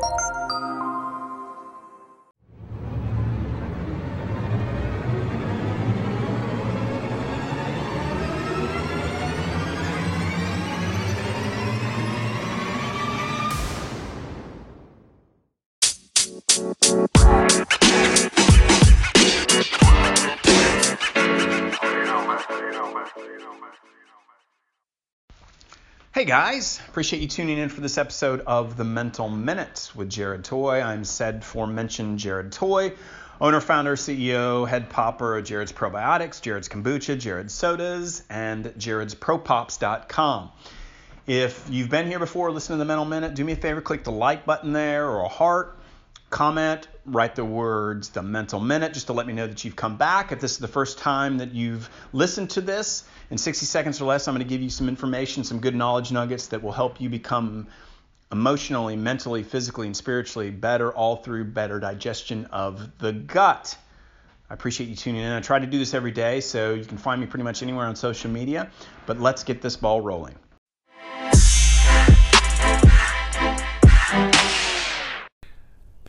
You know, man. You. Hey guys, appreciate you tuning in for this episode of The Mental Minute with Jared Toy. I'm said for forementioned Jared Toy, owner, founder, CEO, head popper of Jared's Probiotics, Jared's Kombucha, Jared's Sodas, and Jared's ProPops.com. If you've been here before, listen to The Mental Minute, do me a favor, click the like button there or a heart, comment, write the words The Mental Minute just to let me know that you've come back. If this is the first time that you've listened to this, in 60 seconds or less, I'm going to give you some information, some good knowledge nuggets that will help you become emotionally, mentally, physically, and spiritually better, all through better digestion of the gut. I appreciate you tuning in. I try to do this every day, so you can find me pretty much anywhere on social media. But let's get this ball rolling.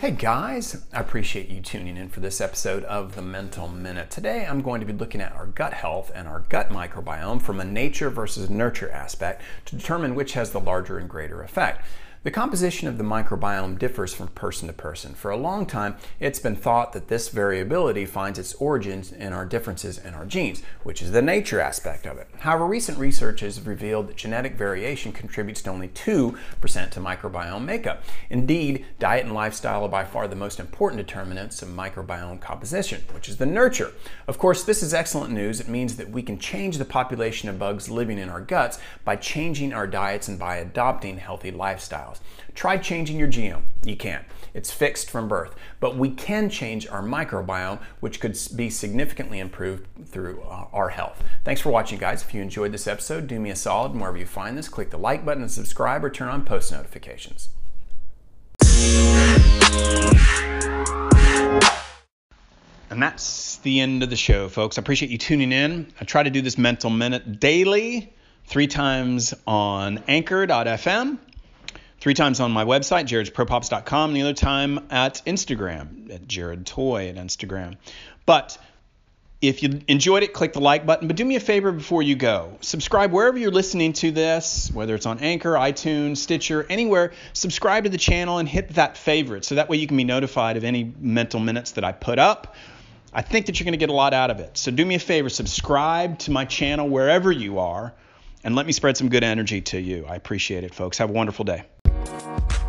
Hey guys, I appreciate you tuning in for this episode of the Mental Minute. Today I'm going to be looking at our gut health and our gut microbiome from a nature versus nurture aspect to determine which has the larger and greater effect. The composition of the microbiome differs from person to person. For a long time, it's been thought that this variability finds its origins in our differences in our genes, which is the nature aspect of it. However, recent research has revealed that genetic variation contributes to only 2% to microbiome makeup. Indeed, diet and lifestyle are by far the most important determinants of microbiome composition, which is the nurture. Of course, this is excellent news. It means that we can change the population of bugs living in our guts by changing our diets and by adopting healthy lifestyles. Try changing your genome. You can't. It's fixed from birth. But we can change our microbiome, which could be significantly improved through uh, our health. Thanks for watching, guys. If you enjoyed this episode, do me a solid. And wherever you find this, click the like button and subscribe or turn on post notifications. And that's the end of the show, folks. I appreciate you tuning in. I try to do this mental minute daily, three times on anchor.fm three times on my website, jaredspropops.com, the other time at Instagram, at Jared Toy at Instagram. But if you enjoyed it, click the like button. But do me a favor before you go. Subscribe wherever you're listening to this, whether it's on Anchor, iTunes, Stitcher, anywhere. Subscribe to the channel and hit that favorite so that way you can be notified of any mental minutes that I put up. I think that you're going to get a lot out of it. So do me a favor, subscribe to my channel wherever you are and let me spread some good energy to you. I appreciate it, folks. Have a wonderful day. Thank